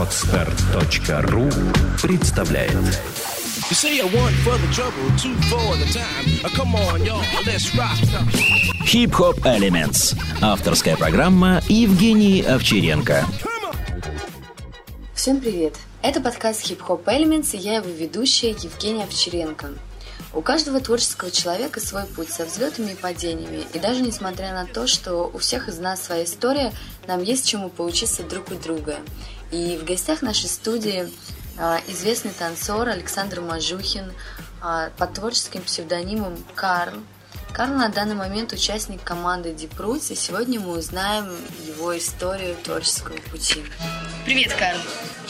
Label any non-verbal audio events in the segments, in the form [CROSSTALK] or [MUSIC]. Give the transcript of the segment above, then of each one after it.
Отстар.ру представляет You say I want for the trouble, two for the time. Uh, come on, y'all, let's rock. Хип-хоп Elements. Авторская программа Евгений Овчаренко. Всем привет! Это подкаст Hip Hop Elements и я его ведущая Евгения Овчаренко. У каждого творческого человека свой путь со взлетами и падениями, и даже несмотря на то, что у всех из нас своя история, нам есть чему поучиться друг у друга. И в гостях нашей студии а, известный танцор Александр Мажухин а, под творческим псевдонимом Карл. Карл на данный момент участник команды Roots, и сегодня мы узнаем его историю творческого пути. Привет, Карл!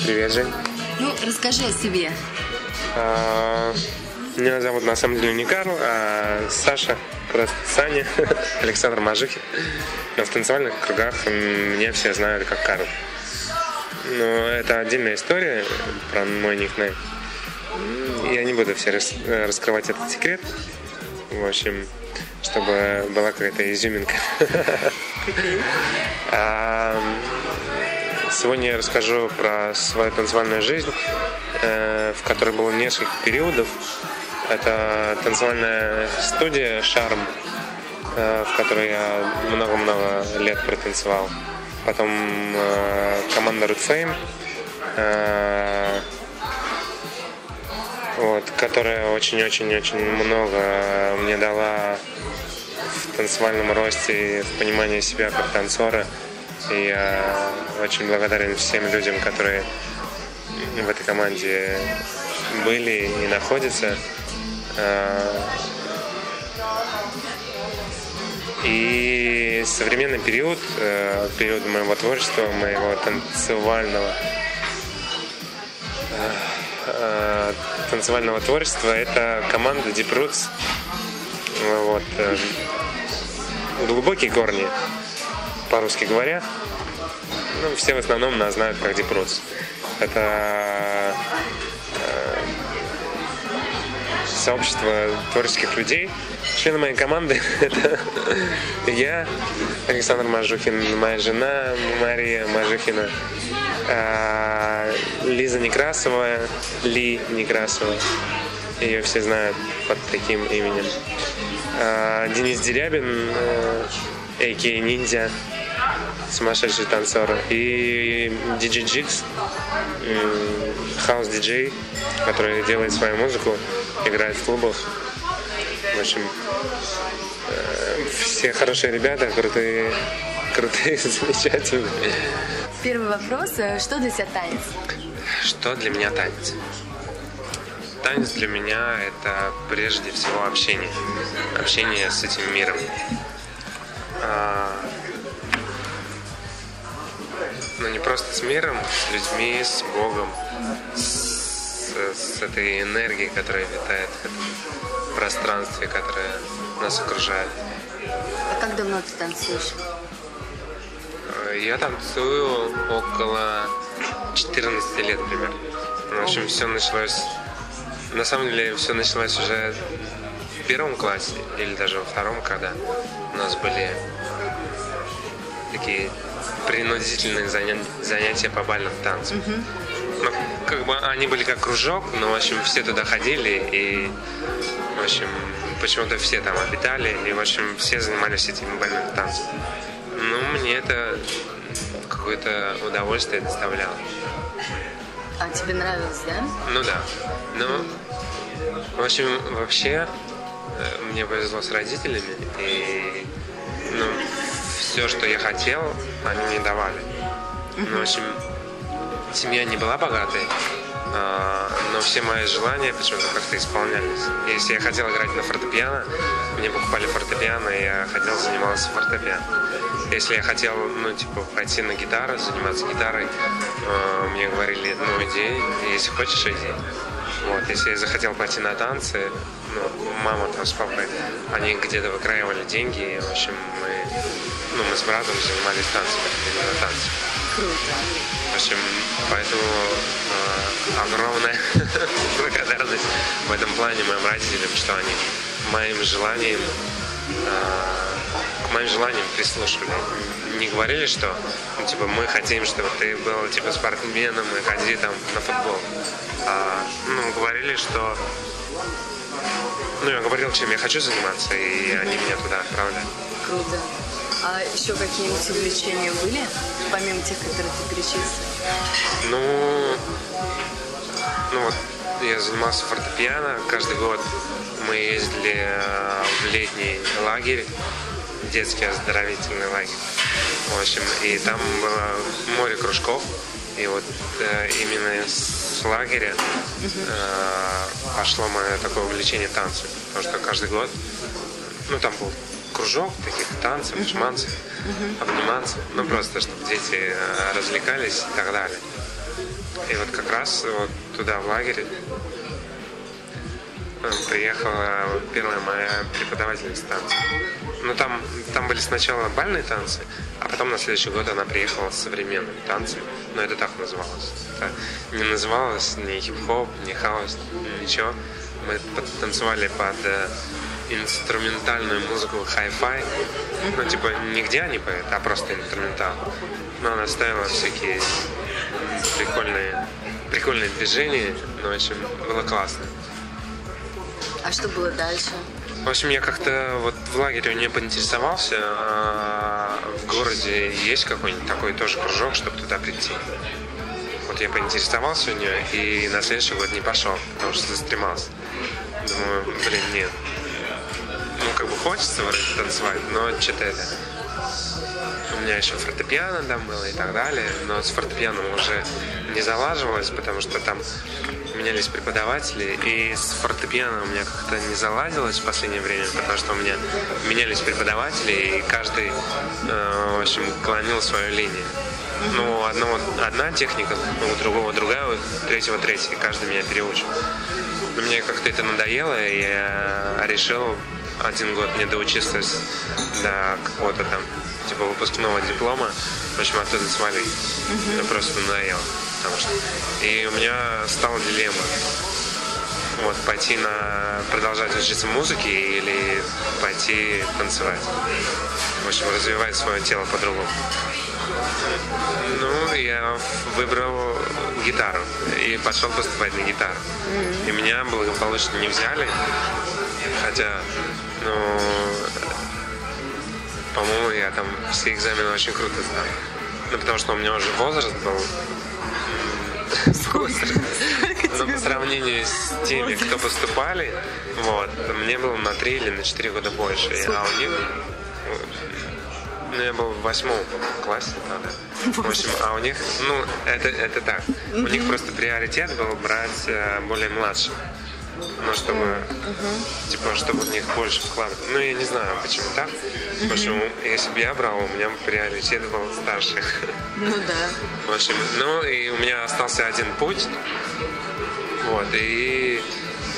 Привет, Жень. Ну, расскажи о себе. А, Меня зовут на самом деле не Карл, а Саша, просто Саня, [LAUGHS] Александр Мажухин. Но в танцевальных кругах меня все знают как Карл. Но это отдельная история про мой никнейм. Я не буду все рас- э, раскрывать этот секрет. В общем, чтобы была какая-то изюминка. [LAUGHS] А, Сегодня я расскажу про свою танцевальную жизнь, э, в которой было несколько периодов. Это танцевальная студия «Шарм», э, в которой я много-много лет протанцевал. Потом э, команда Fame, э, вот, которая очень-очень-очень много мне дала в танцевальном росте и в понимании себя как танцора. И я очень благодарен всем людям, которые в этой команде были и находятся. А, И современный период, э, период моего творчества, моего танцевального э, э, танцевального творчества, это команда Deep Roots. Вот. Глубокие корни, по-русски говоря. Ну, все в основном нас знают как Deep Roots. Это сообщество творческих людей. Члены моей команды [LAUGHS] — это я, Александр Мажухин, моя жена Мария Мажухина, а, Лиза Некрасова, Ли Некрасова. Ее все знают под таким именем. А, Денис Дерябин, а.к.а. Ниндзя, сумасшедший танцор. И DJ Jigs, хаус-диджей, который делает свою музыку, играет в клубах. В общем, э, все хорошие ребята, крутые, крутые, [LAUGHS] замечательные. Первый вопрос. э, Что для тебя танец? Что для меня танец? Танец для меня это прежде всего общение. Общение с этим миром. А, Но не просто с миром, с людьми, с Богом, с, с этой энергией, которая витает пространстве, которое нас окружает. А как давно ты танцуешь? Я танцую около 14 лет примерно. В общем, все началось... На самом деле, все началось уже в первом классе или даже во втором, когда у нас были такие принудительные заня- занятия по бальным танцам. Ну, как бы они были как кружок, но, в общем, все туда ходили, и, общем, почему-то все там обитали, и, в общем, все занимались этими бальными танцами. Ну, мне это какое-то удовольствие доставляло. А тебе нравилось, да? Ну да. Ну, в общем, вообще, э, мне повезло с родителями, и, ну, все, что я хотел, они мне давали. Ну, в общем, семья не была богатой, но все мои желания почему-то как-то исполнялись. Если я хотел играть на фортепиано, мне покупали фортепиано, и я хотел заниматься фортепиано. Если я хотел, ну, типа, пойти на гитару, заниматься гитарой, э, мне говорили, ну, иди, если хочешь, иди. Вот, если я захотел пойти на танцы, ну, мама там с папой, они где-то выкраивали деньги, и, в общем, мы, ну, мы с братом занимались танцами, ходили на танцы. В общем, поэтому э, огромная [LAUGHS] благодарность в этом плане моим родителям, что они моим желанием э, к моим желаниям прислушивали. Не говорили, что ну, типа мы хотим, чтобы ты был типа спортсменом и ходи там на футбол. А, ну, говорили, что ну, я говорил, чем я хочу заниматься, и они меня туда отправляли. Круто. А еще какие-нибудь увлечения были, помимо тех, которые ты перечислил? Ну, ну вот я занимался фортепиано. Каждый год мы ездили э, в летний лагерь, детский оздоровительный лагерь. В общем, и там было море кружков. И вот э, именно с лагеря э, пошло мое такое увлечение танцем. Потому что каждый год, ну там был кружок таких танцев, шманцев, обниматься. Ну просто, чтобы дети э, развлекались и так далее. И вот как раз вот туда, в лагерь, э, приехала первая моя преподавательница танцев. Ну, там, там были сначала бальные танцы, а потом на следующий год она приехала с современными танцами. Но это так называлось. Это не называлось ни хип-хоп, ни хаос, ничего. Мы танцевали под э, инструментальную музыку хай-фай. Ну, типа, не где они поют, а просто инструментал. Но она ставила всякие прикольные, прикольные движения. Ну, в общем, было классно. А что было дальше? В общем, я как-то вот в лагере не поинтересовался, а в городе есть какой-нибудь такой тоже кружок, чтобы туда прийти. Вот я поинтересовался у нее и на следующий год не пошел, потому что застремался. Думаю, блин, нет. Хочется вроде танцевать, но это... У меня еще фортепиано там было и так далее, но с фортепианом уже не залаживалось, потому что там менялись преподаватели, и с фортепиано у меня как-то не заладилось в последнее время, потому что у меня менялись преподаватели, и каждый, э, в общем, клонил свою линию. Ну, одного, одна техника, у другого другая, у третьего третья, и каждый меня переучил. Но мне как-то это надоело, и я решил один год не доучиться до какого-то там типа выпускного диплома, в общем, оттуда свалить. Мне просто надоело. Потому что... И у меня стала дилемма. Вот, пойти на продолжать учиться музыке или пойти танцевать. В общем, развивать свое тело по-другому. Ну, я выбрал гитару и пошел поступать на гитару. И меня благополучно не взяли. Хотя, ну, по-моему, я там все экзамены очень круто сдал. Ну, потому что у меня уже возраст был. [LAUGHS] Но по сравнению с теми, кто поступали, вот, мне было на 3 или на 4 года больше. А у них ну, я был в восьмом классе тогда. [LAUGHS] В общем, а у них, ну, это, это так. У них просто приоритет был брать э, более младших. Ну, чтобы, uh-huh. типа, чтобы в них больше вкладывать. Ну, я не знаю, почему так. Uh-huh. Почему, если бы я брал, у меня приоритет был старших. Ну, да. [LAUGHS] В общем, ну, и у меня остался один путь. Вот, и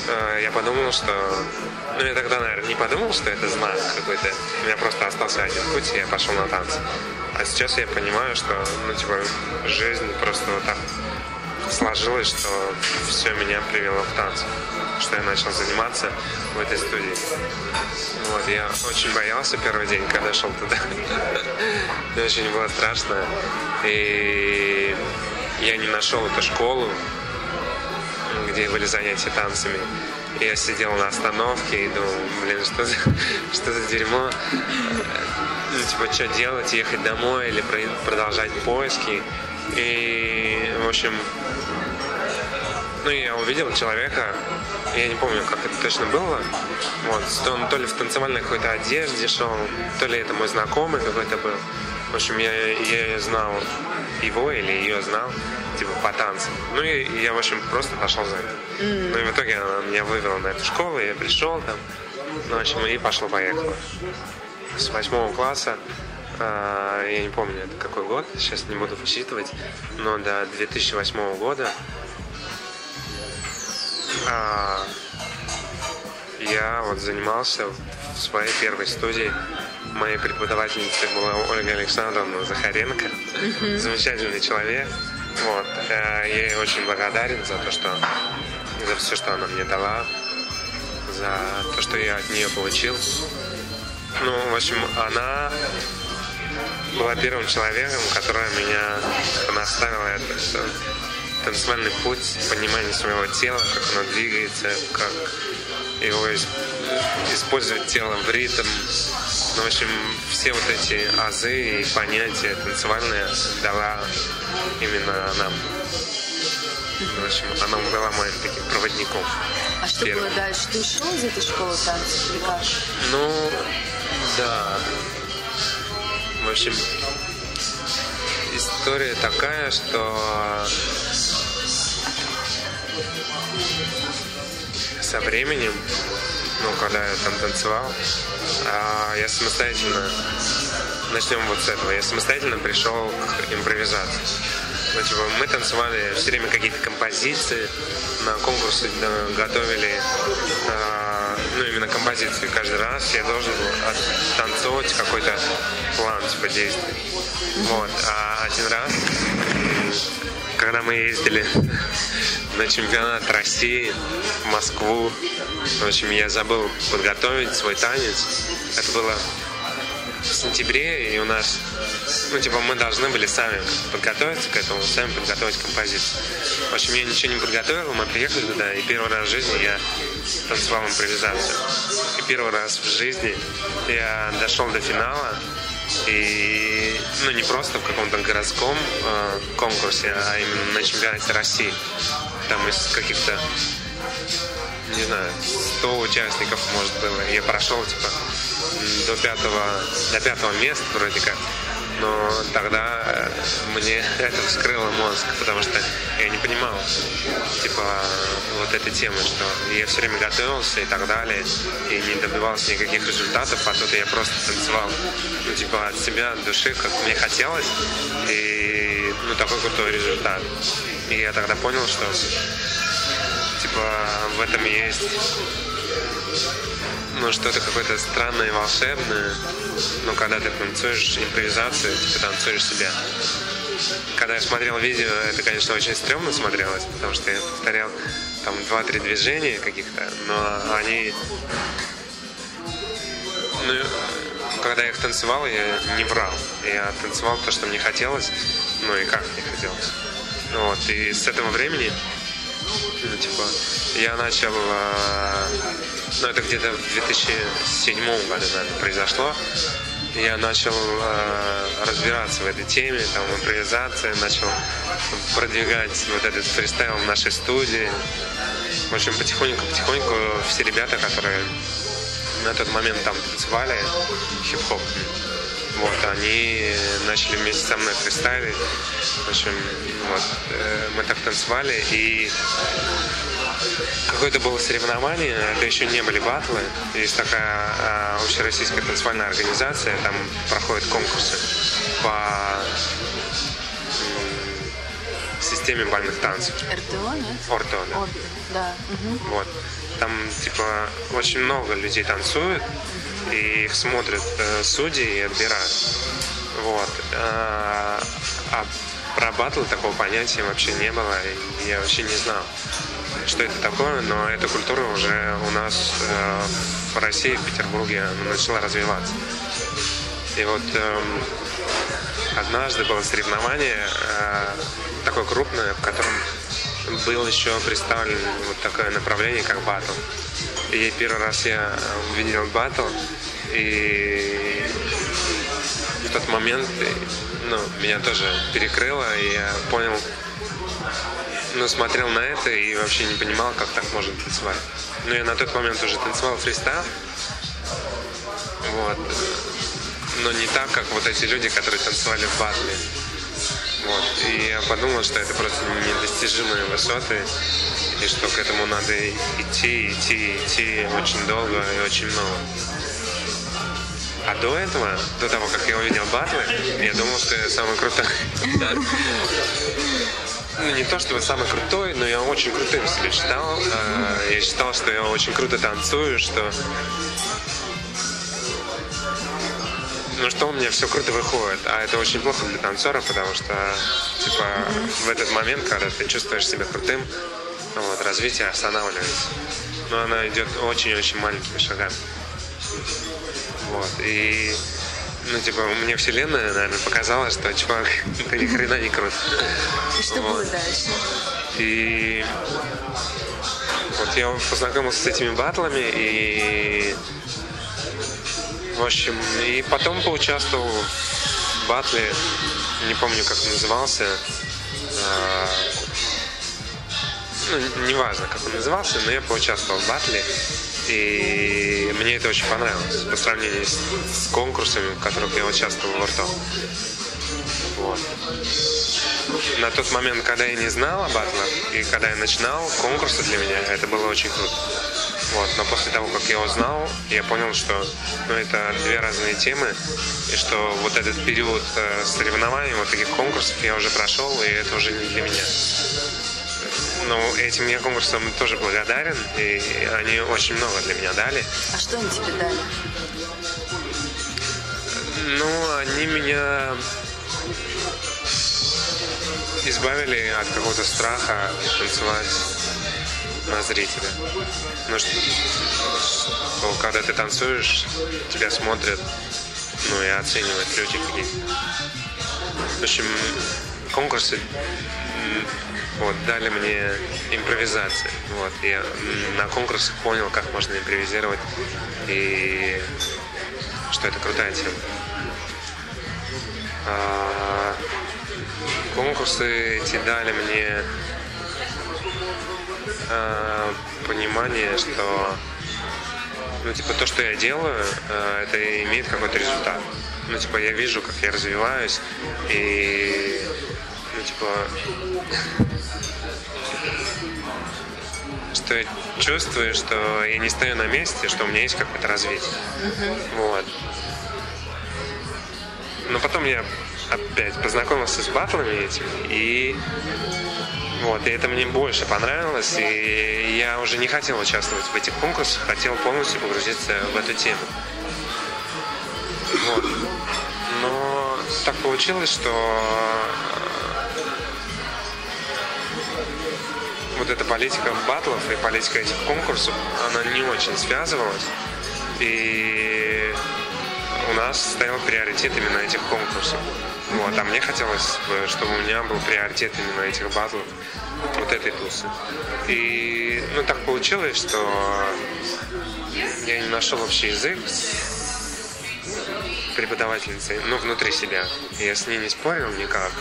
э, я подумал, что... Ну, я тогда, наверное, не подумал, что это знак какой-то. У меня просто остался один путь, и я пошел на танцы. А сейчас я понимаю, что, ну, типа, жизнь просто вот так сложилось, что все меня привело в танцы что я начал заниматься в этой студии. Вот, я очень боялся первый день, когда шел туда. [LAUGHS] Мне очень было страшно. И я не нашел эту школу, где были занятия танцами. И я сидел на остановке и думал, блин, что за, [LAUGHS] что за дерьмо? Ну, типа, что делать, ехать домой или продолжать поиски? И, в общем, ну, я увидел человека, я не помню, как это точно было. Вот, он то ли в танцевальной какой-то одежде шел, то ли это мой знакомый какой-то был. В общем, я, я знал его или ее знал, типа, по танцам. Ну, и, я, в общем, просто пошел за ним. Mm. Ну, и в итоге она меня вывела на эту школу, я пришел там, ну, в общем, и пошло-поехало. С восьмого класса я не помню, это какой год, сейчас не буду высчитывать, но до 2008 года а, я вот занимался в своей первой студии. Моей преподавательницей была Ольга Александровна Захаренко. Mm-hmm. Замечательный человек. Вот. Я ей очень благодарен за то, что за все, что она мне дала, за то, что я от нее получил. Ну, в общем, она была первым человеком, который меня наставила это, что танцевальный путь, понимание своего тела, как оно двигается, как его использовать тело в ритм. Ну, в общем, все вот эти азы и понятия танцевальные дала именно нам. В общем, она была моим таким проводником. А что Первым. было дальше? Ты ушел из этой школы танцев или как? Ну, да. В общем, история такая, что со временем, ну, когда я там танцевал, а, я самостоятельно, начнем вот с этого, я самостоятельно пришел к импровизации. Ну, типа, мы танцевали все время какие-то композиции, на конкурсы готовили э, ну, именно композиции. Каждый раз я должен был танцевать какой-то план типа действий. Вот. А один раз, когда мы ездили [LAUGHS] на чемпионат России в Москву, в общем, я забыл подготовить свой танец. Это было в сентябре, и у нас, ну, типа, мы должны были сами подготовиться к этому, сами подготовить композицию. В общем, я ничего не подготовил, мы приехали туда, и первый раз в жизни я танцевал импровизацию. И первый раз в жизни я дошел до финала, и, ну, не просто в каком-то городском э, конкурсе, а именно на чемпионате России. Там из каких-то не знаю, 100 участников, может, было. Я прошел, типа, до пятого, до пятого места вроде как. Но тогда э, мне [LAUGHS] это вскрыло мозг, потому что я не понимал, типа, вот этой темы, что я все время готовился и так далее, и не добивался никаких результатов, а тут я просто танцевал, ну, типа, от себя, от души, как мне хотелось, и, ну, такой крутой результат. И я тогда понял, что, типа, в этом есть ну, что-то какое-то странное и волшебное. Но когда ты танцуешь импровизацию, типа танцуешь себя. Когда я смотрел видео, это, конечно, очень стрёмно смотрелось, потому что я повторял там два-три движения каких-то, но они... Ну, когда я их танцевал, я не врал. Я танцевал то, что мне хотелось, ну и как мне хотелось. Вот, и с этого времени, ну, типа, я начал э, ну, это где-то в 2007 году, наверное, произошло. Я начал э, разбираться в этой теме, там, импровизация, начал продвигать вот этот фристайл в нашей студии. В общем, потихоньку-потихоньку все ребята, которые на тот момент там танцевали хип-хоп, вот, они начали вместе со мной фристайлить. В общем, вот, э, мы так танцевали, и какое-то было соревнование, это еще не были батлы. Есть такая э, общероссийская танцевальная организация, там проходят конкурсы по системе бальных танцев. РТО, нет? ОРТО, да. Обе, да. Угу. Вот. Там, типа, очень много людей танцуют, и их смотрят э, судьи и отбирают. Вот. А, а про батл такого понятия вообще не было, и я вообще не знал что это такое, но эта культура уже у нас э, в России, в Петербурге начала развиваться. И вот э, однажды было соревнование э, такое крупное, в котором был еще представлен вот такое направление, как батл. И первый раз я увидел батл, и в тот момент ну, меня тоже перекрыло, и я понял, ну, смотрел на это и вообще не понимал, как так можно танцевать. Ну, я на тот момент уже танцевал фристайл. Вот. Но не так, как вот эти люди, которые танцевали в батле. Вот. И я подумал, что это просто недостижимые высоты, и что к этому надо идти, идти, идти очень долго и очень много. А до этого, до того, как я увидел батлы, я думал, что я самый крутой. [LAUGHS] ну, не то чтобы самый крутой, но я очень крутым себя считал. Э, я считал, что я очень круто танцую, что ну что у меня все круто выходит, а это очень плохо для танцора, потому что типа в этот момент, когда ты чувствуешь себя крутым, вот, развитие останавливается. Но она идет очень-очень маленькими шагами. Вот. И ну, типа, мне вселенная, наверное, показала, что чувак, ты [LAUGHS] ни хрена не крут. И что было дальше? И вот я познакомился с этими батлами и в общем, и потом поучаствовал в батле, не помню, как он назывался. Ну, неважно, как он назывался, но я поучаствовал в батле. И мне это очень понравилось по сравнению с, с конкурсами, в которых я участвовал в РТО. Вот. На тот момент, когда я не знал о батлах, и когда я начинал конкурсы для меня, это было очень круто. Вот. Но после того, как я узнал, я понял, что ну, это две разные темы, и что вот этот период э, соревнований, вот таких конкурсов я уже прошел, и это уже не для меня. Ну, этим я конкурсам тоже благодарен, и они очень много для меня дали. А что они тебе дали? Ну, они меня избавили от какого-то страха танцевать на зрителя. Ну, что, что когда ты танцуешь, тебя смотрят, ну, и оценивают люди какие-то. В общем, конкурсы вот, дали мне импровизации. Вот, я на конкурсах понял, как можно импровизировать и что это крутая тема. А, конкурсы эти дали мне а, понимание, что ну, типа, то, что я делаю, а, это имеет какой-то результат. Ну, типа, я вижу, как я развиваюсь, и, типа, что я чувствую, что я не стою на месте, что у меня есть какое-то развитие. Вот. Но потом я опять познакомился с батлами этими, и вот, и это мне больше понравилось, и я уже не хотел участвовать в этих конкурсах, хотел полностью погрузиться в эту тему. Вот. Но так получилось, что вот эта политика батлов и политика этих конкурсов, она не очень связывалась. И у нас стоял приоритет именно этих конкурсов. Вот, а мне хотелось, бы, чтобы у меня был приоритет именно этих батлов, вот этой тусы. И ну так получилось, что я не нашел общий язык с преподавательницей, ну, внутри себя. Я с ней не спорил никак.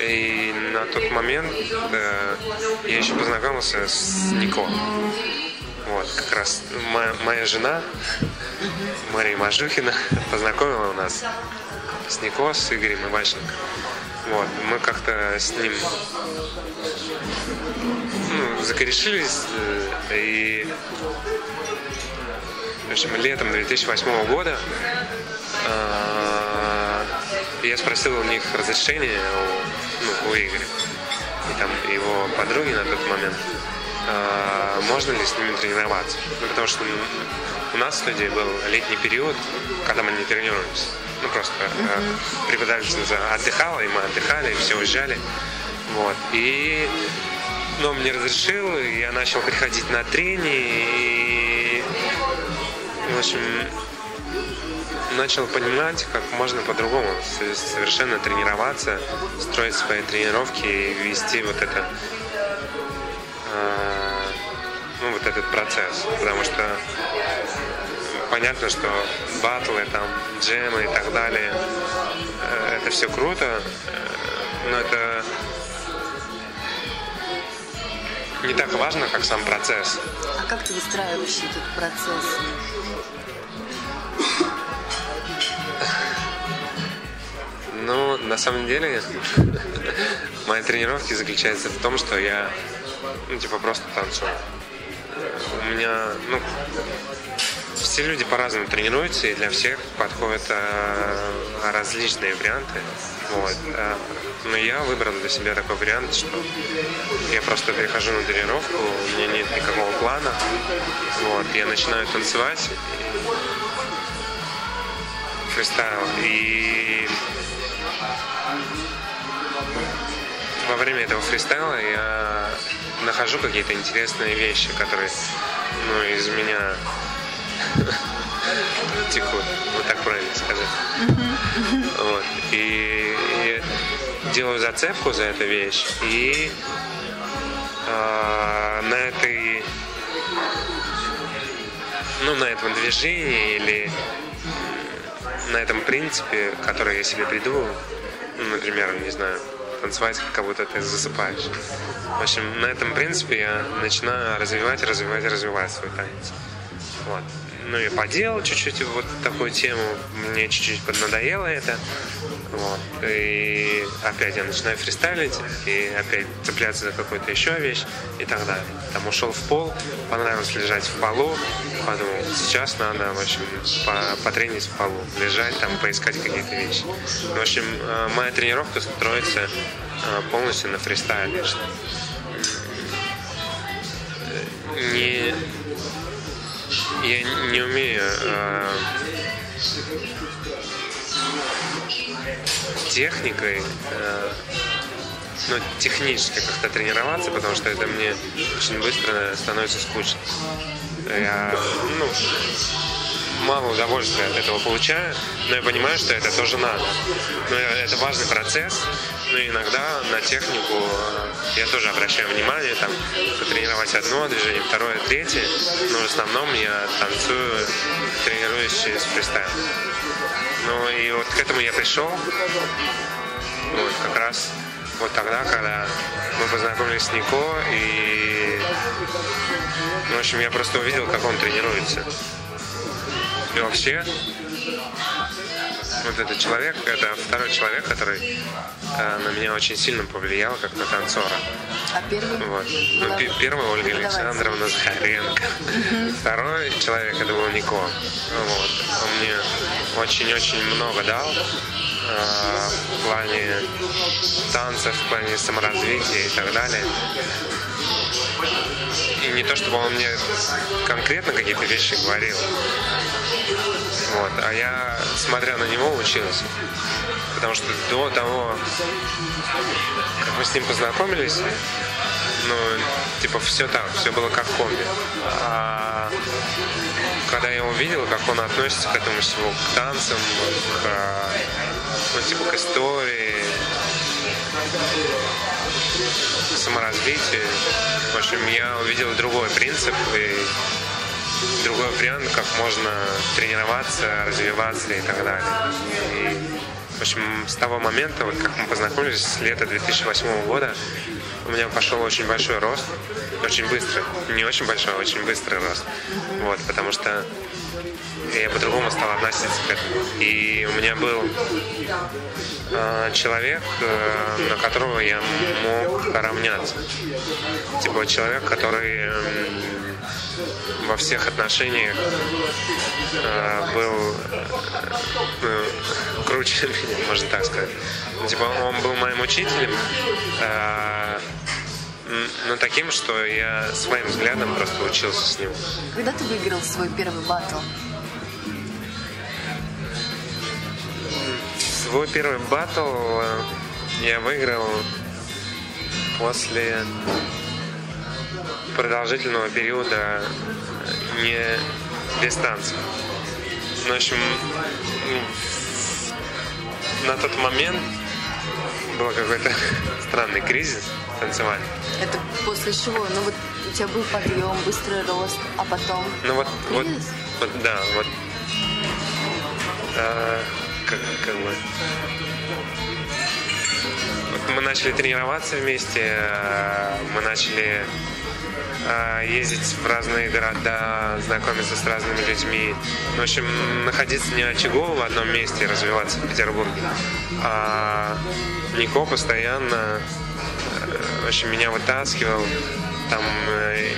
И на тот момент э, я еще познакомился с Нико. Вот, как раз моя, моя жена, Мария Мажухина, [LAUGHS] познакомила нас с Нико, с Игорем Иващенко. Вот, мы как-то с ним ну, закорешились, э, и в общем, летом 2008 года э, я спросил у них разрешение ну, у Игоря и там его подруги на тот момент, э, можно ли с ними тренироваться. Ну, потому что у нас в студии был летний период, когда мы не тренируемся. Ну, просто э, преподавательница отдыхала, и мы отдыхали, и все уезжали. Вот. И но мне разрешил, и я начал приходить на тренинги, и, в общем, начал понимать, как можно по-другому совершенно тренироваться, строить свои тренировки и вести вот это, э, ну, вот этот процесс. Потому что понятно, что батлы, там, джемы и так далее, э, это все круто, э, но это не так важно, как сам процесс. А как ты выстраиваешь этот процесс? Ну, на самом деле, [LAUGHS] мои тренировки заключаются в том, что я, ну, типа, просто танцую. У меня, ну, все люди по-разному тренируются, и для всех подходят э, различные варианты. Вот. э, но я выбрал для себя такой вариант, что я просто прихожу на тренировку, у меня нет никакого плана. Вот. Я начинаю танцевать, фристайл, и во время этого фристайла я нахожу какие-то интересные вещи, которые ну, из меня [LAUGHS] текут. Вот так правильно сказать. И, делаю зацепку за эту вещь. И э, на этой ну, на этом движении или на этом принципе, который я себе придумал, ну, например, не знаю, танцевать, как будто ты засыпаешь. В общем, на этом принципе я начинаю развивать, развивать, развивать свой танец. Вот. Ну, я поделал чуть-чуть вот такую тему, мне чуть-чуть поднадоело это. Вот. И опять я начинаю фристайлить, и опять цепляться за какую-то еще вещь и так далее. Там ушел в пол, понравилось лежать в полу, подумал, сейчас надо, в общем, потренить в полу, лежать там, поискать какие-то вещи. В общем, э, моя тренировка строится э, полностью на фристайле. Не, я не умею э, техникой, э, ну, технически как-то тренироваться, потому что это мне очень быстро становится скучно. Я, ну, мало удовольствия от этого получаю, но я понимаю, что это тоже надо. Но это важный процесс, но иногда на технику э, я тоже обращаю внимание, там, потренировать одно движение, второе, третье, но в основном я танцую, тренируюсь через фристайл. Ну и вот к этому я пришел, вот как раз вот тогда, когда мы познакомились с Нико, и, в общем, я просто увидел, как он тренируется. И вообще, вот этот человек, это второй человек, который э, на меня очень сильно повлиял, как на танцора. А первый? Вот. Ну, первый Ольга Александровна Захаренко. Второй человек это был Нико. Вот. Он мне очень-очень много дал э, в плане танцев, в плане саморазвития и так далее. И не то, чтобы он мне конкретно какие-то вещи говорил, вот, а я, смотря на него, учился. Потому что до того, как мы с ним познакомились, ну, типа, все так, все было как комби. А когда я увидел, как он относится к этому всему, к танцам, к, ну, типа, к истории, к саморазвитию, в общем, я увидел другой принцип и другой вариант, как можно тренироваться, развиваться и так далее. И, в общем, с того момента, вот как мы познакомились, с лета 2008 года, у меня пошел очень большой рост, очень быстро, не очень большой, а очень быстрый рост. Вот, потому что я по-другому стал относиться к этому. И у меня был э, человек, э, на которого я мог равняться. Типа человек, который э, во всех отношениях э, был э, круче меня, [LAUGHS] можно так сказать. Типа он был моим учителем, э, но таким, что я своим взглядом просто учился с ним. Когда ты выиграл свой первый батл? Свой первый батл э, я выиграл после продолжительного периода не. Ну, в общем, на тот момент был какой-то [LAUGHS] странный кризис танцевальный. Это после чего? Ну вот у тебя был подъем, быстрый рост, а потом Ну вот, вот, вот, да, вот. А, как, как бы. Вот мы начали тренироваться вместе, а, мы начали ездить в разные города, знакомиться с разными людьми. В общем, находиться не очагово в одном месте и развиваться в Петербурге. А Нико постоянно э, в общем, меня вытаскивал там э,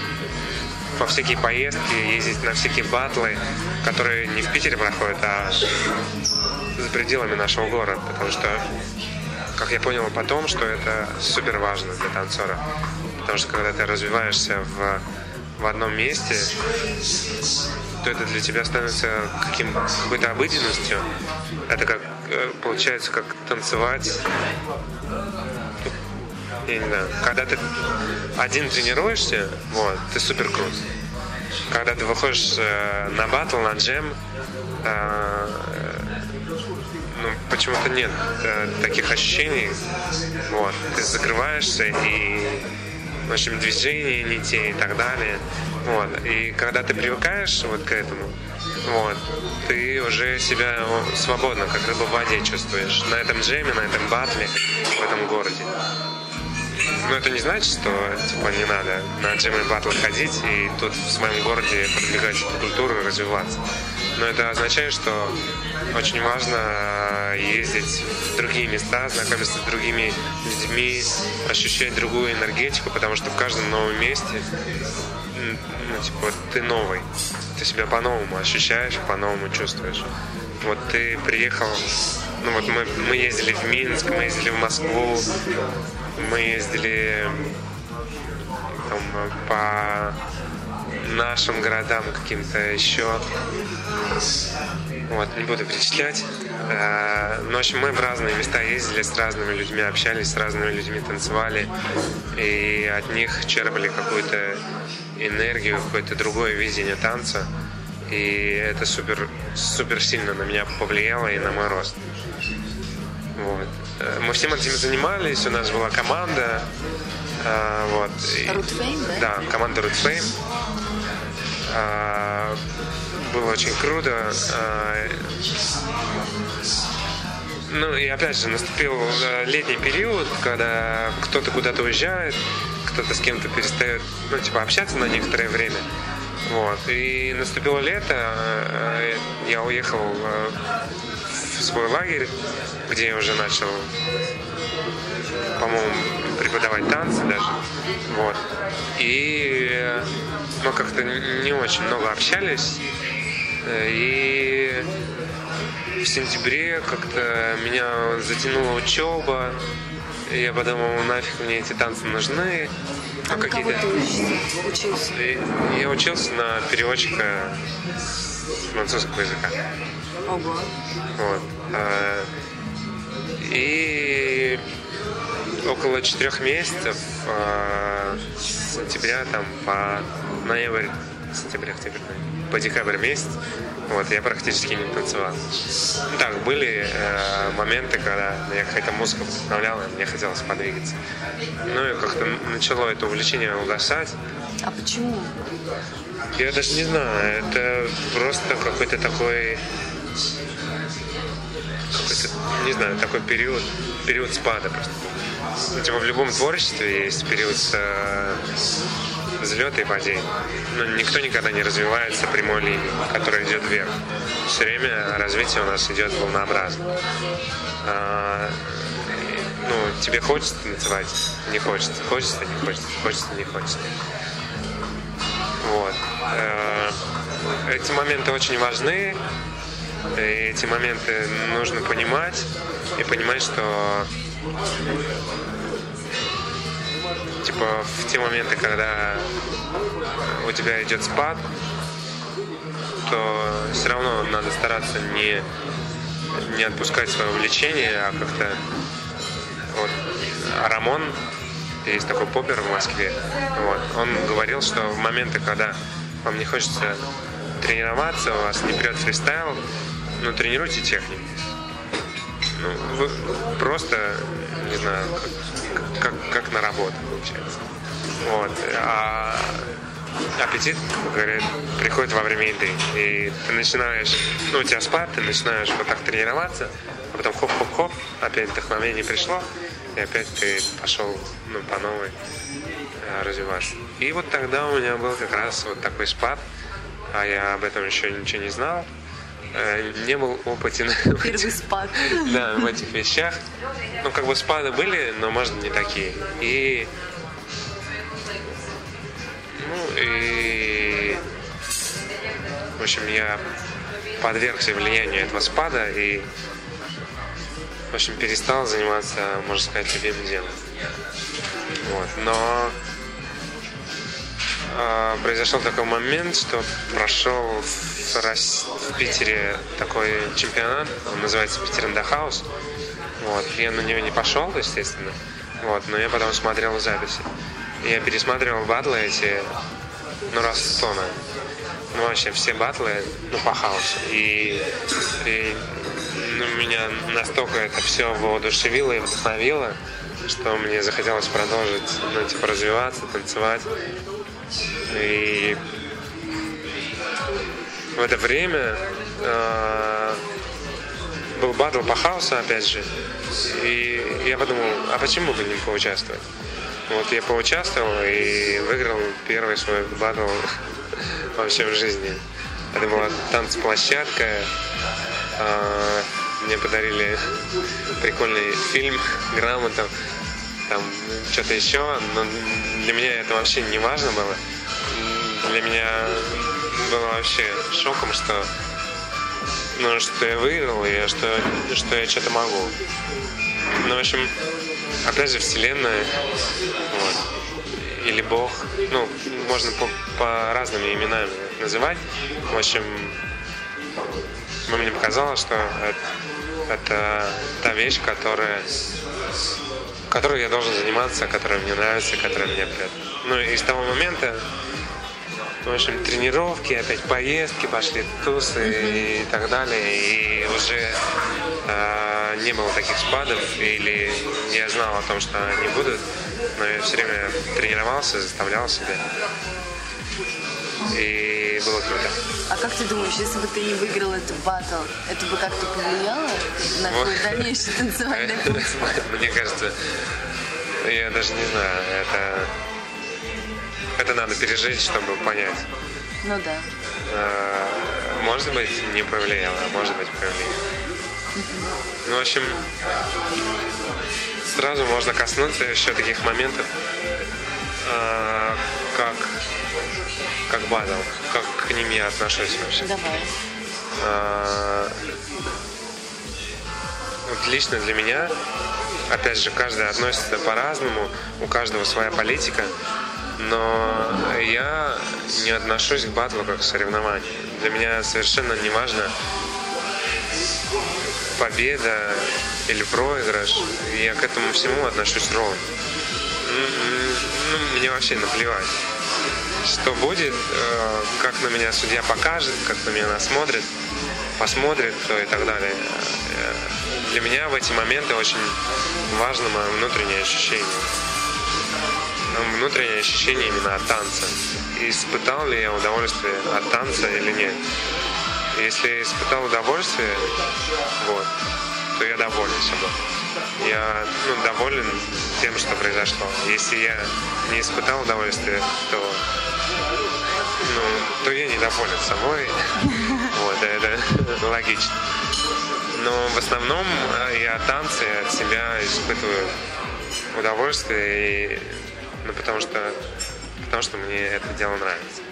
по всякие поездки, ездить на всякие батлы, которые не в Питере проходят, а за пределами нашего города, потому что, как я понял потом, что это супер важно для танцора. Потому что когда ты развиваешься в, в одном месте, то это для тебя становится каким, какой-то обыденностью. Это как э, получается как танцевать. Я не знаю. Когда ты один тренируешься, вот, ты супер крут. когда ты выходишь э, на батл, на джем, э, ну, почему-то нет э, таких ощущений. Вот. Ты закрываешься и в общем, движения не те и так далее. Вот. И когда ты привыкаешь вот к этому, вот, ты уже себя свободно, как рыба в воде чувствуешь. На этом джеме, на этом батле, в этом городе. Но это не значит, что типа не надо на джемы батл ходить и тут в своем городе продвигать культуру и развиваться. Но это означает, что очень важно ездить в другие места, знакомиться с другими людьми, ощущать другую энергетику, потому что в каждом новом месте ну, типа, ты новый. Ты себя по-новому ощущаешь, по-новому чувствуешь. Вот ты приехал, ну вот мы, мы ездили в Минск, мы ездили в Москву, мы ездили там, по нашим городам каким-то еще. Вот, не буду перечислять. Э, но, в общем, мы в разные места ездили, с разными людьми общались, с разными людьми танцевали. И от них черпали какую-то энергию, какое-то другое видение танца. И это супер, супер сильно на меня повлияло и на мой рост. Вот. Э, мы всем этим занимались, у нас была команда. Э, вот. Fame, да? Да, команда. Э, было очень круто. Ну и опять же, наступил летний период, когда кто-то куда-то уезжает, кто-то с кем-то перестает, ну, типа, общаться на некоторое время. Вот. И наступило лето, я уехал в свой лагерь, где я уже начал, по-моему, преподавать танцы даже. Вот. И мы как-то не очень много общались. И в сентябре как-то меня затянула учеба. И я подумал, нафиг мне эти танцы нужны. А ну, какие-то... учился? Я учился на переводчика французского языка. Ого. Вот. А, и около четырех месяцев а, с сентября там по ноябрь, сентябрь, октябрь, по декабрь месяц, вот, я практически не танцевал. Так, были э, моменты, когда меня какая-то музыка вдохновляла, и мне хотелось подвигаться. Ну и как-то начало это увлечение угасать. А почему? Я даже не знаю, это просто какой-то такой какой-то, не знаю, такой период, период спада просто. Ну, типа в любом творчестве есть период э, взлета и падения. Но никто никогда не развивается прямой линией, которая идет вверх. Все время развитие у нас идет волнообразно. А, ну, тебе хочется танцевать, не хочется, хочется, не хочется, хочется, не хочется. Вот. Э, эти моменты очень важны, и эти моменты нужно понимать и понимать, что типа в те моменты, когда у тебя идет спад, то все равно надо стараться не, не отпускать свое увлечение, а как-то вот Рамон, есть такой попер в Москве, вот, он говорил, что в моменты, когда вам не хочется тренироваться, у вас не прет фристайл, ну, тренируйте технику. Ну, вы просто, не знаю, как, как, как на работу, получается. Вот. А аппетит, говорят, приходит во время еды. И ты начинаешь, ну, у тебя спад, ты начинаешь вот так тренироваться, а потом хоп-хоп-хоп, опять вдохновение пришло, и опять ты пошел, ну, по новой э, развиваться. И вот тогда у меня был как раз вот такой спад, а я об этом еще ничего не знал. Э, не был опытен. [LAUGHS] Первый спад. [LAUGHS] Да, в этих вещах. Ну, как бы спады были, но, может, не такие. И... Ну, и... В общем, я подвергся влиянию этого спада и, в общем, перестал заниматься, можно сказать, любимым делом. Вот. Но э, произошел такой момент, что прошел в, в Питере такой чемпионат, он называется Питер Хаус. Вот. Я на него не пошел, естественно. Вот, но я потом смотрел записи. Я пересматривал батлы эти ну, раз наверное. Ну, вообще все батлы, ну, по хаосу. И, и ну, меня настолько это все воодушевило и вдохновило, что мне захотелось продолжить, ну, типа, развиваться, танцевать. И в это время э, был батл по хаосу, опять же. И я подумал, а почему бы не поучаствовать? Вот я поучаствовал и выиграл первый свой батл [LAUGHS] вообще в жизни. Это была танцплощадка. А, мне подарили [LAUGHS] прикольный фильм, грамоту, там что-то еще. Но для меня это вообще не важно было. Для меня было вообще шоком, что ну, что я выиграл, и что, что я что-то могу. Ну, в общем, опять же, Вселенная, вот, или Бог, ну, можно по, по разным именам называть. В общем, мне показалось, что это, это та вещь, которая которой я должен заниматься, которая мне нравится, которая меня прет. Ну и с того момента, в общем, тренировки, опять поездки, пошли тусы и так далее, и уже э, не было таких спадов, или я знал о том, что они будут, но я все время тренировался, заставлял себя. И было круто. А как ты думаешь, если бы ты не выиграл этот батл, это бы как-то повлияло на твой дальнейший танцевальный [LAUGHS] путь? Мне кажется, я даже не знаю, это, это надо пережить, чтобы понять. Ну да. А, может быть, не повлияло, а может быть, повлияло. Ну, в общем, сразу можно коснуться еще таких моментов, а, как, как батл, как к ним я отношусь вообще. Давай. А, вот лично для меня, опять же, каждый относится по-разному, у каждого своя политика, но я не отношусь к батлу как к соревнованию. Для меня совершенно не важно победа или проигрыш. Я к этому всему отношусь ровно. Ну, мне вообще наплевать. Что будет, э, как на меня судья покажет, как на меня насмотрит, посмотрит и так далее. Э, для меня в эти моменты очень важно мое внутреннее ощущение. Ну, внутреннее ощущение именно от танца. Испытал ли я удовольствие от танца или нет. Если испытал удовольствие, вот, то я доволен собой. Я ну, доволен тем, что произошло. Если я не испытал удовольствия, то, ну, то я недоволен собой. [LAUGHS] Вот, это [LAUGHS] логично. Но в основном э, я от танца и от себя испытываю удовольствие, и, ну, потому что, потому что мне это дело нравится.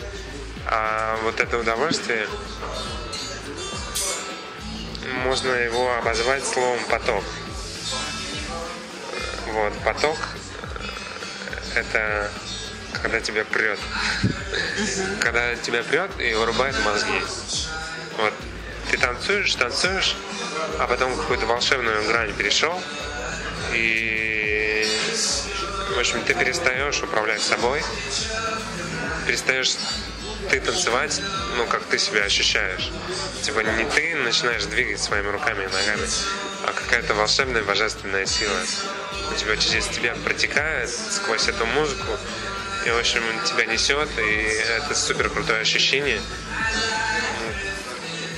А вот это удовольствие, можно его обозвать словом поток. Вот, поток это когда тебя прет. Когда тебя прет и вырубает мозги. Вот. Ты танцуешь, танцуешь, а потом какую-то волшебную грань перешел, и, в общем, ты перестаешь управлять собой, перестаешь ты танцевать, ну, как ты себя ощущаешь. Типа не ты начинаешь двигать своими руками и ногами, а какая-то волшебная божественная сила. У тебя через тебя протекает сквозь эту музыку, и, в общем, тебя несет, и это супер крутое ощущение,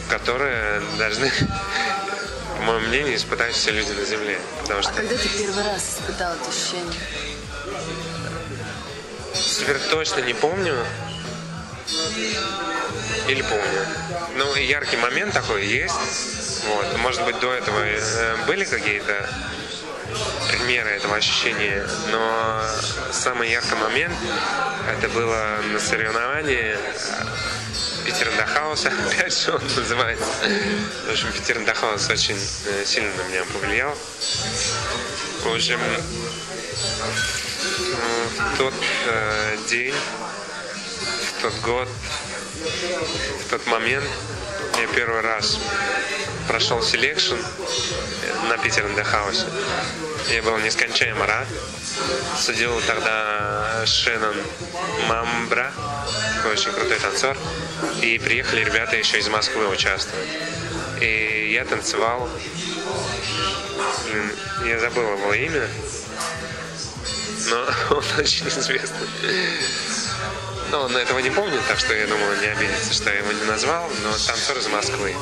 которое должны, по моему мнению, испытать все люди на Земле. Потому что... А когда ты первый раз испытал это ощущение? Теперь точно не помню, или помню. Ну, яркий момент такой есть. Вот. Может быть, до этого э, были какие-то примеры этого ощущения, но самый яркий момент это было на соревновании Питер Дахаус, [LAUGHS] опять же он называется. В общем, Питер Дахаус очень э, сильно на меня повлиял. В общем, в тот э, день в тот год, в тот момент я первый раз прошел selection на Питер Хаусе. Я был нескончаемо рад. Судил тогда Шеннон Мамбра, очень крутой танцор. И приехали ребята еще из Москвы участвовать. И я танцевал. Я забыл его имя. Но [LAUGHS] он очень известный. Но он этого не помнит, так что я думаю, он не обидится, что я его не назвал, но танцор из Москвы.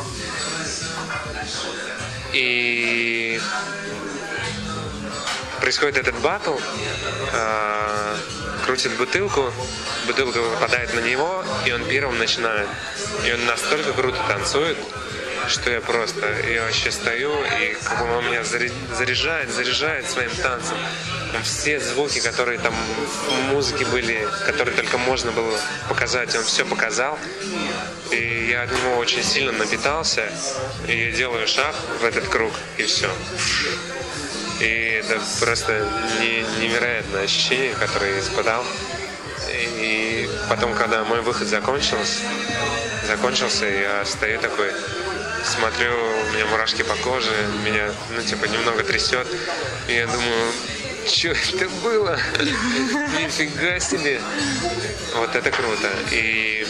И происходит этот батл, э, крутит бутылку, бутылка выпадает на него, и он первым начинает. И он настолько круто танцует, что я просто, я вообще стою, и как бы он меня заряжает, заряжает своим танцем. Все звуки, которые там в музыке были, которые только можно было показать, он все показал. И я от него очень сильно напитался. И я делаю шаг в этот круг, и все. И это просто невероятное ощущение, которое я испытал. И потом, когда мой выход закончился, закончился, я стою такой, смотрю, у меня мурашки по коже, меня, ну, типа, немного трясет. И я думаю, что это было? Нифига себе. Вот это круто. И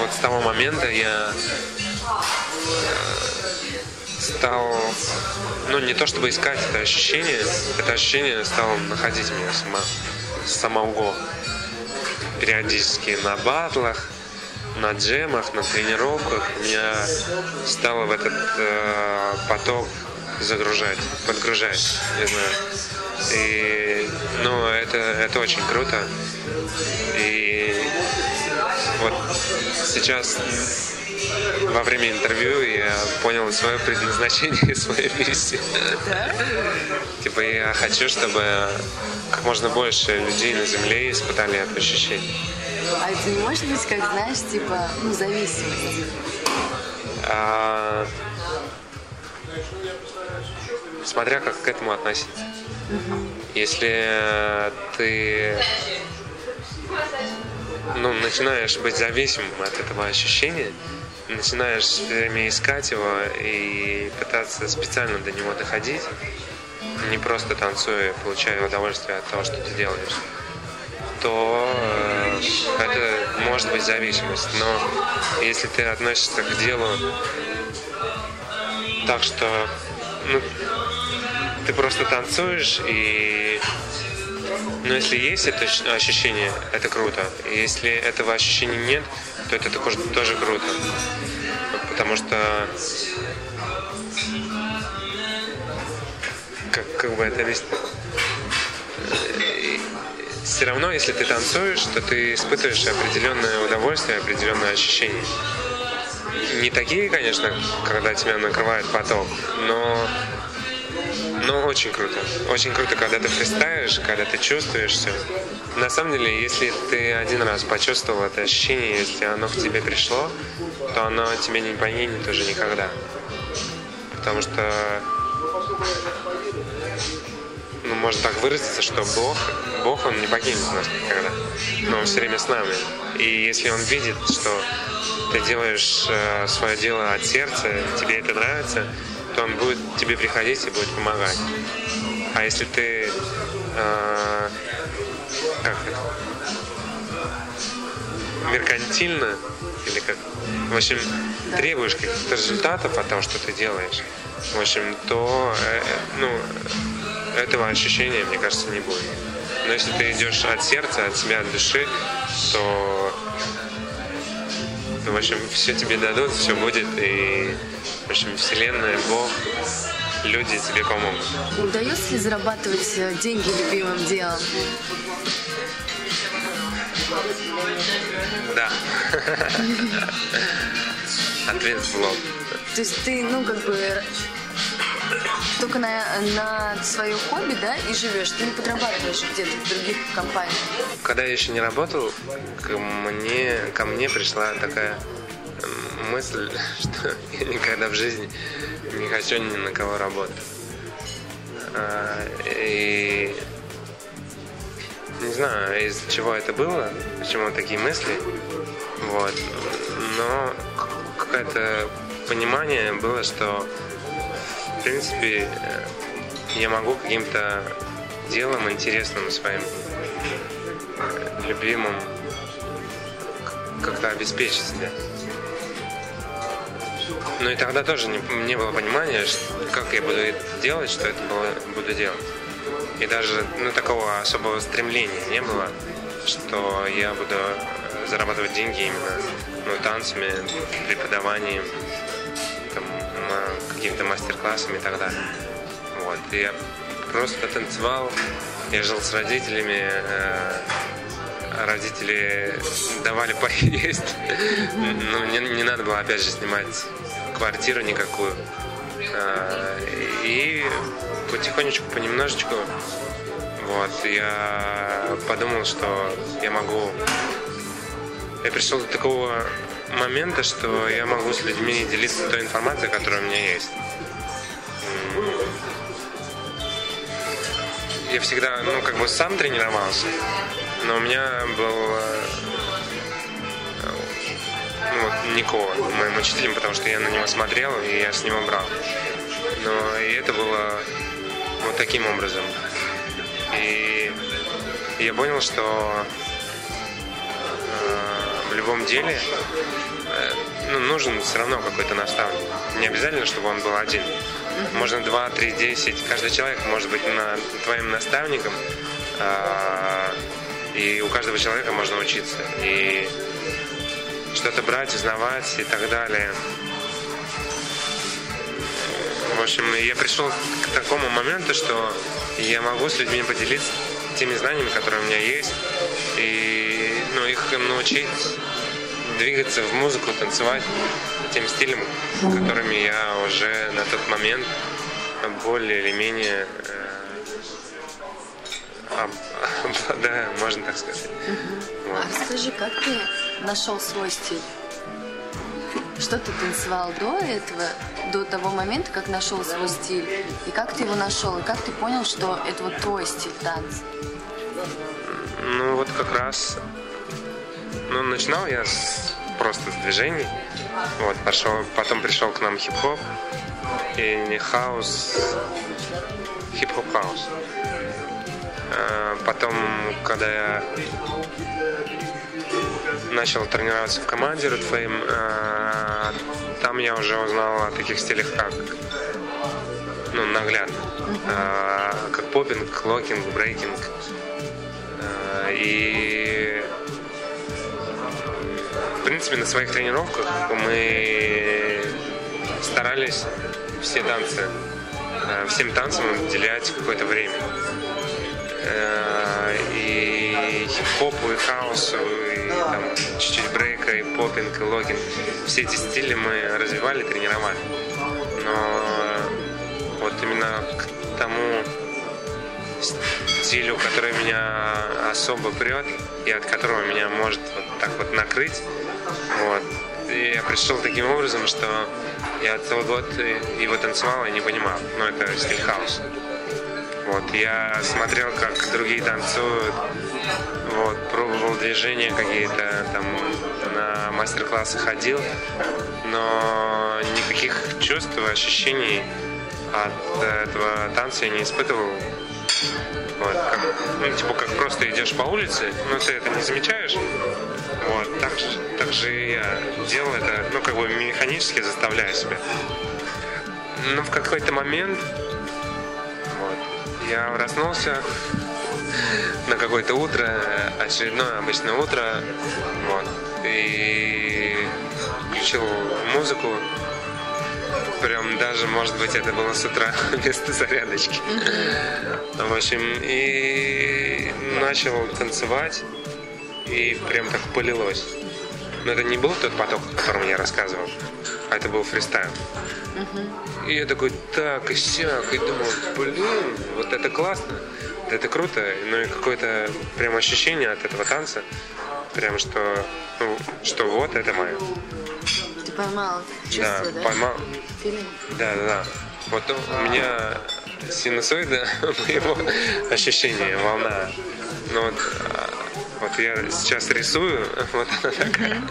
вот с того момента я э, стал, ну не то чтобы искать это ощущение, это ощущение стало находить меня сама, самого периодически на батлах, на джемах, на тренировках меня стало в этот э, поток загружать, подгружать, не знаю. И, ну, это, это очень круто. И вот сейчас во время интервью я понял свое предназначение и [LAUGHS] свою миссию. Типа я хочу, чтобы как можно больше людей на Земле испытали это ощущение. А не может быть, как, знаешь, типа, ну, зависимость? А... Смотря как к этому относиться. Угу. Если ты ну, начинаешь быть зависимым от этого ощущения, начинаешь все время искать его и пытаться специально до него доходить, не просто танцуя, получая удовольствие от того, что ты делаешь, то э, это может быть зависимость. Но если ты относишься к делу так, что ну, ты просто танцуешь и но если есть это ощущение, это круто. Если этого ощущения нет, то это тоже круто. Потому что как, как бы это объяснить? Все равно, если ты танцуешь, то ты испытываешь определенное удовольствие, определенное ощущение. Не такие, конечно, когда тебя накрывает поток, но но очень круто. Очень круто, когда ты фристаешь, когда ты чувствуешь все. На самом деле, если ты один раз почувствовал это ощущение, если оно к тебе пришло, то оно тебе не покинет уже никогда. Потому что ну, можно так выразиться, что Бог, Бог, Он не покинет нас никогда. Но Он все время с нами. И если Он видит, что ты делаешь э, свое дело от сердца, тебе это нравится, то Он будет тебе приходить и будет помогать. А если ты э, как это, меркантильно или как, в общем, требуешь каких-то результатов от того, что ты делаешь, в общем, то э, ну, этого ощущения, мне кажется, не будет. Но если ты идешь от сердца, от себя, от души, то, то в общем, все тебе дадут, все будет, и, в общем, Вселенная, Бог, люди тебе помогут. Удается ли зарабатывать э, деньги любимым делом? Да. [LAUGHS] Ответ в лоб. То есть ты, ну, как бы только на, на свое хобби, да, и живешь. Ты не подрабатываешь где-то в других компаниях. Когда я еще не работал, ко мне, ко мне пришла такая мысль, [LAUGHS] что я никогда в жизни не хочу ни на кого работать. А, и не знаю, из чего это было, почему такие мысли. Вот. но какое-то понимание было, что принципе э, я могу каким-то делом интересным своим э, любимым как-то обеспечить себя. Ну и тогда тоже не, не было понимания, как я буду это делать, что это было, буду делать. И даже ну, такого особого стремления не было, что я буду зарабатывать деньги именно ну, танцами, преподаванием, какими-то мастер-классами и так далее. Вот. И просто танцевал, я жил с родителями, э, родители давали поесть. [LAUGHS] Ну, не, не надо было, опять же, снимать квартиру никакую. А, и потихонечку, понемножечку, вот, я подумал, что я могу... Я пришел до такого момента, что я могу с людьми делиться той информацией, которая у меня есть. Я всегда, ну, как бы сам тренировался, но у меня был ну, вот, Нико, моим учителем, потому что я на него смотрел, и я с него брал. Но и это было вот таким образом. И я понял, что э, любом деле э, ну, нужен все равно какой-то наставник. Не обязательно, чтобы он был один. Можно два, три, десять. Каждый человек может быть на, твоим наставником. Э, и у каждого человека можно учиться. И что-то брать, узнавать и так далее. В общем, я пришел к такому моменту, что я могу с людьми поделиться теми знаниями, которые у меня есть, и ну, их научить двигаться в музыку, танцевать тем стилем, которыми я уже на тот момент более или менее э, обладаю, [LAUGHS] можно так сказать. Вот. А расскажи, как ты нашел свой стиль? Что ты танцевал до этого, до того момента, как нашел свой стиль? И как ты его нашел? И как ты понял, что это вот твой стиль танца? Ну, вот как раз... Ну, начинал я с, просто с движений. Вот, пошел, потом пришел к нам хип-хоп и хаус, хип-хоп хаус. А, потом, когда я начал тренироваться в команде Red Flame, э, там я уже узнал о таких стилях, как ну, наглядно. Э, как попинг, локинг, брейкинг. И принципе на своих тренировках мы старались все танцы, всем танцам уделять какое-то время. И хип-хопу, и хаосу, и там чуть-чуть брейка, и попинг, и логин. Все эти стили мы развивали, тренировали. Но вот именно к тому стилю, который меня особо прет, и от которого меня может вот так вот накрыть, вот, и я пришел таким образом, что я целый год его танцевал и не понимал. Но ну, это стиль хаос. Вот, я смотрел, как другие танцуют, вот, пробовал движения какие-то, там, на мастер-классы ходил, но никаких чувств ощущений от этого танца я не испытывал. Вот, как, ну, типа, как просто идешь по улице, но ты это не замечаешь. Вот, так, так же и я делал это, ну, как бы механически заставляя себя. Но в какой-то момент я проснулся на какое-то утро, очередное обычное утро, вот, и включил музыку. Прям даже, может быть, это было с утра [LAUGHS] вместо зарядочки. В общем, и начал танцевать, и прям так полилось. Но это не был тот поток, о котором я рассказывал, а это был фристайл. И я такой, так и сяк, и думал, блин, вот это классно, это круто. Ну и какое-то прям ощущение от этого танца, прям что, ну, что вот это мое. Ты поймал чувство, да? Да, поймал. Да, да, да. Вот у меня синусоида [LAUGHS] моего ощущения, волна. Ну вот Вот я сейчас рисую, [LAUGHS] вот она такая.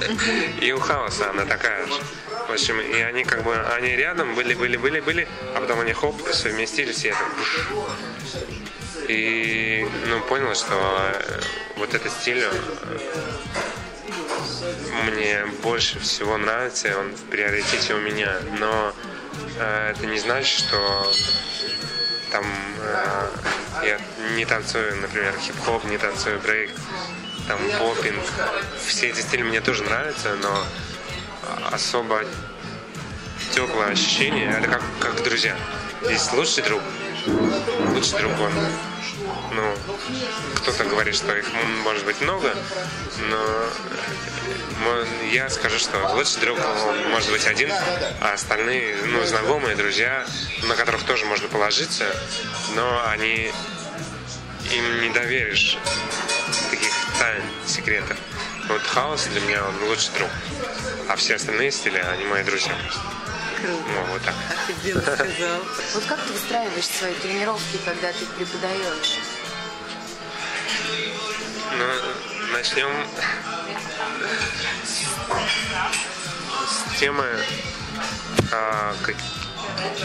И у хаоса она такая же. В общем, и они как бы, они рядом были, были, были, были, а потом они хоп, совместились, и я так... И, ну, понял, что э, вот этот стиль э, мне больше всего нравится, и он в приоритете у меня. Но э, это не значит, что там э, я не танцую, например, хип-хоп, не танцую брейк, там попинг. Все эти стили мне тоже нравятся, но особо теплое ощущение, это как, как друзья. Здесь лучший друг, лучший друг он. Ну, кто-то говорит, что их может быть много, но я скажу, что лучший друг может быть один, а остальные, ну, знакомые, друзья, на которых тоже можно положиться, но они им не доверишь таких тайн, секретов. Вот хаос для меня он лучший друг, а все остальные стили, они мои друзья. Круто. Ну, вот так. Дело [LAUGHS] сказал. Вот как ты выстраиваешь свои тренировки, когда ты преподаешь? Ну, начнем с темы, а, как,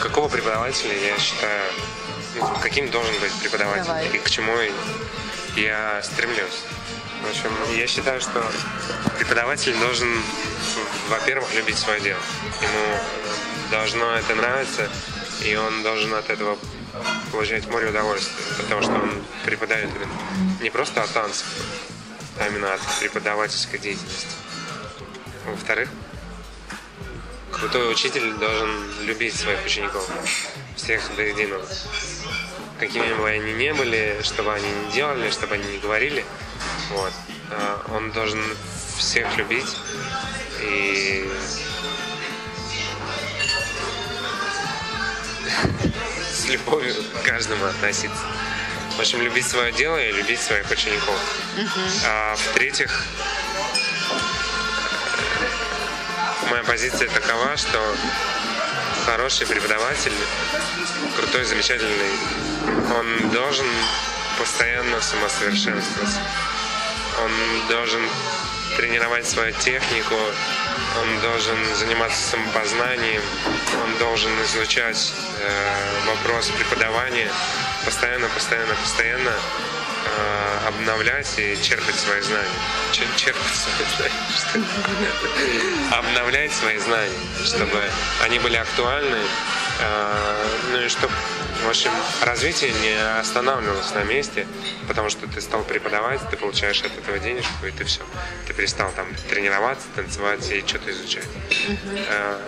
какого преподавателя я считаю, ну, каким должен быть преподаватель Давай. и к чему я стремлюсь. В общем, я считаю, что преподаватель должен, во-первых, любить свое дело. Ему должно это нравиться, и он должен от этого получать море удовольствия, потому что он преподает не просто от танцев, а именно от преподавательской деятельности. Во-вторых, крутой учитель должен любить своих учеников, всех до единого. Какими бы они ни были, что бы они ни делали, что бы они ни говорили, вот, а, он должен всех любить и [LAUGHS] с любовью к каждому относиться. В общем, любить свое дело и любить своих учеников. А в-третьих, моя позиция такова, что хороший преподаватель, крутой, замечательный, он должен постоянно самосовершенствоваться. Он должен тренировать свою технику, он должен заниматься самопознанием, он должен изучать э, вопросы преподавания, постоянно, постоянно, постоянно э, обновлять и черпать свои знания. Че- черпать свои знания. [LAUGHS] Обновлять свои знания, чтобы они были актуальны, ну и чтобы, в общем, развитие не останавливалось на месте, потому что ты стал преподавать, ты получаешь от этого денежку, и ты все. Ты перестал там тренироваться, танцевать и что-то изучать. Э,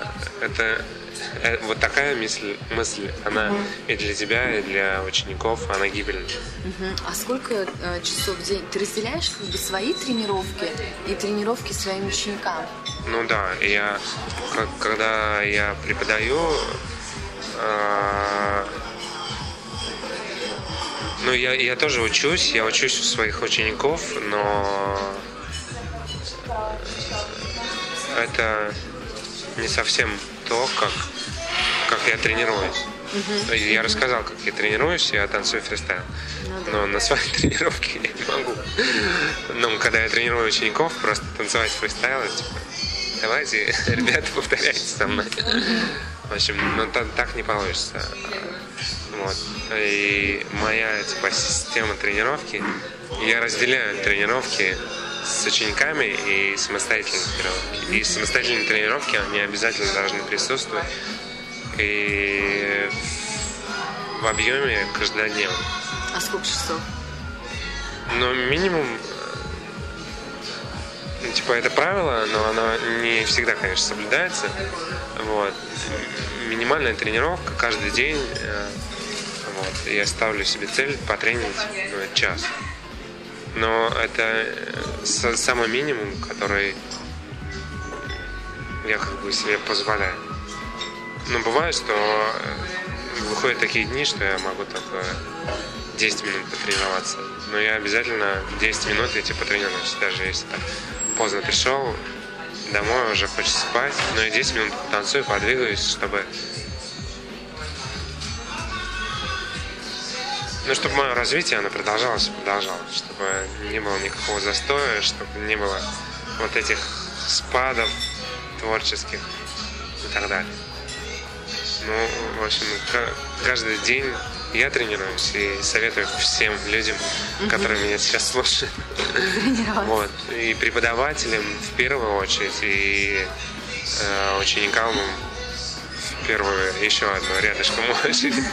Это э, вот такая мысль, мысль, она и для тебя, и для учеников, она гибельна. Мгм. А сколько э, часов в день? Ты разделяешь как бы свои тренировки и тренировки своим ученикам? Ну да, я когда я преподаю, э, ну я, я тоже учусь, я учусь у своих учеников, но это не совсем то, как, как я тренируюсь. Я рассказал, как я тренируюсь, я танцую фристайл. Но на своей [LAUGHS] тренировке я не могу. Ну, когда я тренирую учеников, просто танцевать фристайл, типа, давайте, [LAUGHS] ребята, повторяйте со мной. В общем, ну та- так не получится. Вот. И моя типа система тренировки, я разделяю тренировки с учениками и самостоятельные тренировки. И самостоятельные тренировки, они обязательно должны присутствовать. И в объеме каждодневно. А сколько часов? Но минимум, ну, типа, это правило, но оно не всегда, конечно, соблюдается. Вот. Минимальная тренировка каждый день. э, Вот. Я ставлю себе цель потренировать ну, час. Но это э, самый минимум, который я как бы себе позволяю. Но бывает, что э, выходят такие дни, что я могу только 10 минут потренироваться. Но я обязательно 10 минут эти потренируюсь, даже если так поздно пришел, домой уже хочется спать, но я 10 минут танцую, подвигаюсь, чтобы ну, чтобы мое развитие, оно продолжалось, продолжалось, чтобы не было никакого застоя, чтобы не было вот этих спадов творческих и так далее. Ну, в общем, каждый день я тренируюсь и советую всем людям, угу. которые меня сейчас слушают. Вот. И преподавателям в первую очередь, и э, ученикам в первую, еще одну рядышком [LAUGHS] очередь,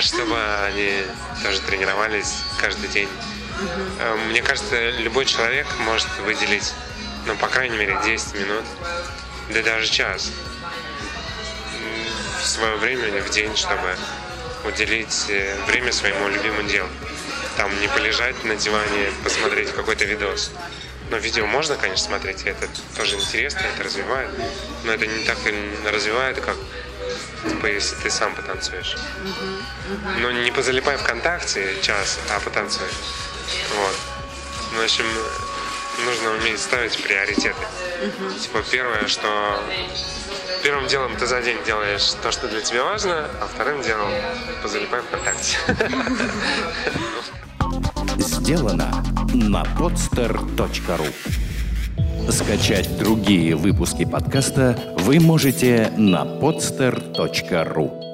чтобы они тоже тренировались каждый день. Угу. Мне кажется, любой человек может выделить, ну, по крайней мере, 10 минут, да даже час в свое время в день, чтобы уделить э, время своему любимому делу. Там не полежать на диване, посмотреть какой-то видос. Но видео можно, конечно, смотреть, это тоже интересно, это развивает. Но это не так развивает, как типа, если ты сам потанцуешь. Но не позалипай ВКонтакте час, а потанцуй. Вот. Ну, в общем, нужно уметь ставить приоритеты. Типа, первое, что Первым делом ты за день делаешь то, что для тебя важно, а вторым делом позалипай ВКонтакте. Сделано на podster.ru Скачать другие выпуски подкаста вы можете на podster.ru